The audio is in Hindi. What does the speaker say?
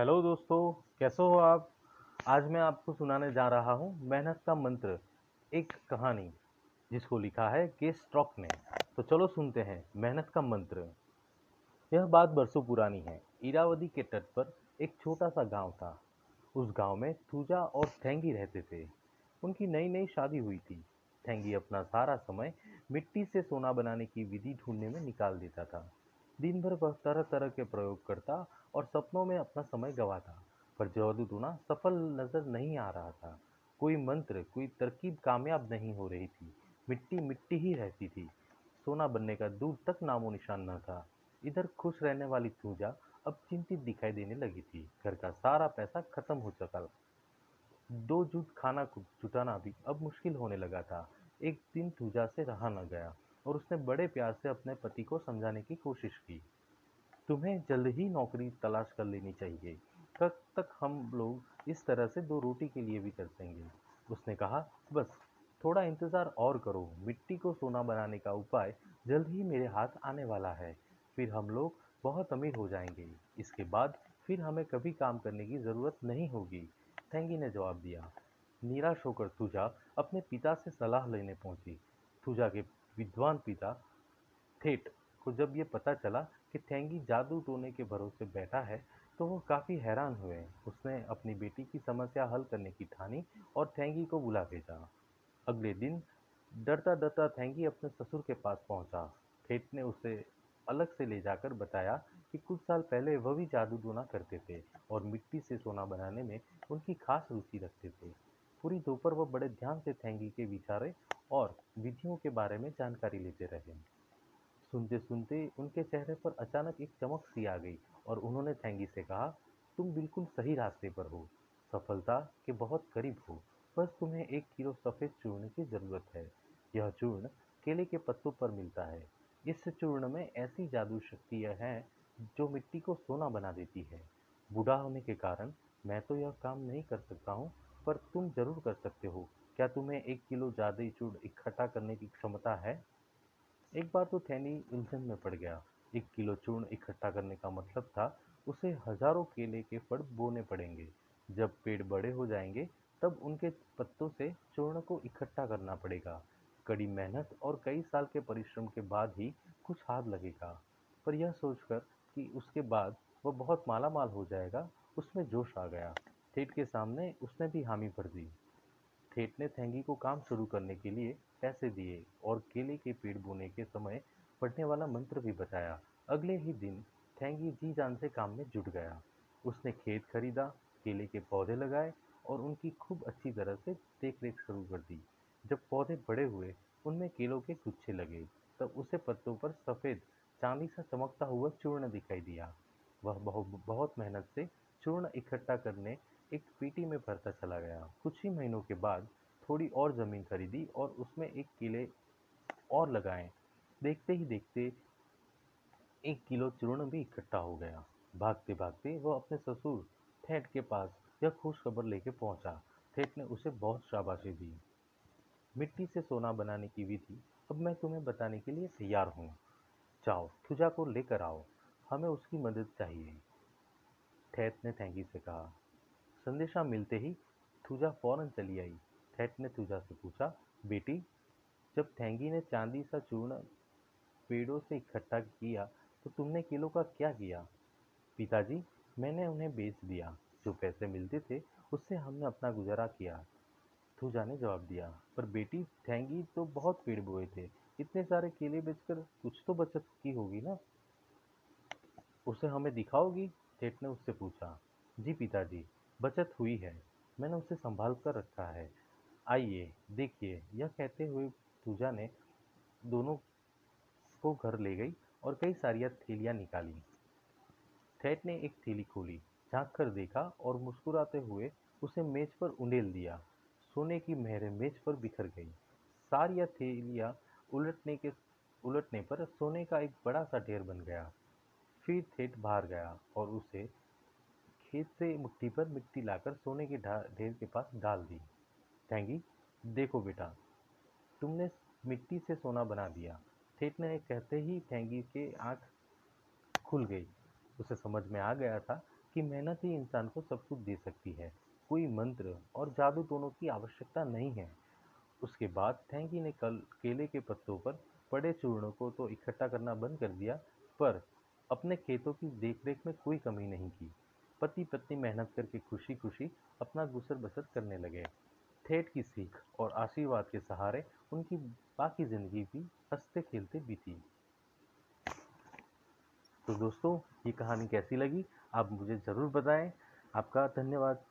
हेलो दोस्तों, कैसे हो आप? आज मैं आपको सुनाने जा रहा हूँ मेहनत का मंत्र, एक कहानी, जिसको लिखा है के स्ट्रॉक ने। तो चलो सुनते हैं, मेहनत का मंत्र। यह बात बरसों पुरानी है। इरावदी के तट पर एक छोटा सा गाँव था। उस गाँव में थूजा और थैंगी रहते थे। उनकी नई नई शादी हुई थी। थैंगी अपना सारा समय मिट्टी से सोना बनाने की विधि ढूँढने में निकाल देता था। दिन भर वह तरह तरह के प्रयोग करता और सपनों में अपना समय गवाता पर जादू टूना सफल नज़र नहीं आ रहा था। कोई मंत्र, कोई तरकीब कामयाब नहीं हो रही थी। मिट्टी मिट्टी ही रहती थी। सोना बनने का दूर तक नामो निशान न था। इधर खुश रहने वाली थूजा अब चिंतित दिखाई देने लगी थी। घर का सारा पैसा खत्म हो चुका दो जुट खाना जुटाना भी अब मुश्किल होने लगा था। एक दिन थूजा से रहा न गया और उसने बड़े प्यार से अपने पति को समझाने की कोशिश की। तुम्हें जल्द ही नौकरी तलाश कर लेनी चाहिए। कब तक हम लोग इस तरह से दो रोटी के लिए भी तरसेंगे उसने कहा, बस, थोड़ा इंतज़ार और करो। मिट्टी को सोना बनाने का उपाय जल्द ही मेरे हाथ आने वाला है। फिर हम लोग बहुत अमीर हो जाएँगे। इसके बाद फिर हमें कभी काम करने की ज़रूरत नहीं होगी। थैंगी ने जवाब दिया। निराश होकर तुझा अपने पिता से सलाह लेने पहुँची। तुझा के विद्वान पिता ठेठ को जब ये पता चला कि थैंगी जादू टोने के भरोसे बैठा है तो वो काफ़ी हैरान हुए। उसने अपनी बेटी की समस्या हल करने की ठानी और थैंगी को बुला भेजा। अगले दिन डरता डरता थैंगी अपने ससुर के पास पहुँचा। ठेठ ने उसे अलग से ले जाकर बताया कि कुछ साल पहले वह भी जादू टोना करते थे और मिट्टी से सोना बनाने में उनकी खास रुचि रखते थे। पूरी दोपहर वह बड़े ध्यान से थैंगी के विचारे और विधियों के बारे में जानकारी लेते रहे। सुनते सुनते उनके चेहरे पर अचानक एक चमक सी आ गई और उन्होंने थैंगी से कहा, तुम बिल्कुल सही रास्ते पर हो। सफलता के बहुत करीब हो बस तुम्हें एक किलो सफ़ेद चूर्ण की ज़रूरत है। यह चूर्ण केले के पत्तों पर मिलता है। इस चूर्ण में ऐसी जादू शक्तियाँ हैं जो मिट्टी को सोना बना देती है। बूढ़ा होने के कारण मैं तो यह काम नहीं कर सकता हूँ, पर तुम ज़रूर कर सकते हो। क्या तुम्हें एक किलो जादुई चूर्ण इकट्ठा करने की क्षमता है? एक बार तो थैनी उलझन में पड़ गया। एक किलो चूर्ण इकट्ठा करने का मतलब था, उसे हज़ारों केले के फड़ बोने पड़ेंगे। जब पेड़ बड़े हो जाएँगे, तब उनके पत्तों से चूर्ण को इकट्ठा करना पड़ेगा। कड़ी मेहनत और कई साल के परिश्रम के बाद ही कुछ हाथ लगेगा। पर यह सोचकर कि उसके बाद वह बहुत माला माल हो जाएगा, उसमें जोश आ गया। ठेठ के सामने उसने भी हामी भर दी। ठेठ ने थैंगी को काम शुरू करने के लिए पैसे दिए और केले के पेड़ बोने के समय पढ़ने वाला मंत्र भी बताया। अगले ही दिन थैंगी जी जान से काम में जुट गया। उसने खेत खरीदा, केले के पौधे लगाए और उनकी खूब अच्छी तरह से देख रेख शुरू कर दी। जब पौधे बड़े हुए, उनमें केलों के गुच्छे लगे, तब उसे पत्तों पर सफ़ेद, चांदी सा चमकता हुआ चूर्ण दिखाई दिया। वह बहुत बहुत मेहनत से चूर्ण इकट्ठा करने एक पीटी में भरता चला गया। कुछ ही महीनों के बाद थोड़ी और ज़मीन खरीदी और उसमें एक किले और लगाए। देखते ही देखते एक किलो चूर्ण भी इकट्ठा हो गया। भागते भागते वह अपने ससुर ठेठ के पास यह खुश खबर लेके पहुँचा। ठेठ ने उसे बहुत शाबाशी दी। मिट्टी से सोना बनाने की विधि अब मैं तुम्हें बताने के लिए तैयार हूँ। जाओ थुजा को लेकर आओ। हमें उसकी मदद चाहिए। ठेठ ने थैंकी से कहा। संदेशा मिलते ही थुजा फ़ौरन चली आई। सेठ ने तुझा से पूछा, बेटी, जब थैंगी ने चांदी सा चूर्ण पेड़ों से इकट्ठा किया तो तुमने किलो का क्या किया? पिताजी, मैंने उन्हें बेच दिया। जो पैसे मिलते थे, उससे हमने अपना गुजारा किया। थूजा ने जवाब दिया, पर बेटी, थैंगी तो बहुत पेड़ बोए थे। इतने सारे केले बेचकर कुछ तो बचत की होगी ना? उसे हमें दिखाओगी? सेठ ने उससे पूछा, जी पिताजी बचत हुई है। मैंने उसे संभाल कर रखा है। आइए, देखिए, यह कहते हुए पूजा ने दोनों को घर ले गई और कई सारी थैलियाँ निकाली। ठेठ ने एक थैली खोली, झाँक कर देखा और मुस्कुराते हुए उसे मेज पर उंडेल दिया। सोने की मेहरें मेज पर बिखर गई। सारी थैलियाँ उलटने के, उलटने पर सोने का एक बड़ा सा ढेर बन गया। फिर ठेठ बाहर गया और उसे खेत से मुट्ठी पर मिट्टी लाकर सोने के ढेर के पास डाल दी। थैंगी देखो बेटा, तुमने मिट्टी से सोना बना दिया। ठेठ ने कहते ही थैंगी के आँख खुल गई। उसे समझ में आ गया था कि मेहनत ही इंसान को सब कुछ दे सकती है। कोई मंत्र और जादू दोनों की आवश्यकता नहीं है। उसके बाद थैंकी ने कल केले के पत्तों पर पड़े चूर्णों को तो इकट्ठा करना बंद कर दिया, पर अपने खेतों की देखरेख में कोई कमी नहीं की। पति पत्नी मेहनत करके खुशी खुशी अपना गुसर बसर करने लगे। ठेठ की सीख और आशीर्वाद के सहारे उनकी बाकी ज़िंदगी भी हँसते खेलते बीती। तो दोस्तों, ये कहानी कैसी लगी? आप मुझे ज़रूर बताएँ। आपका धन्यवाद।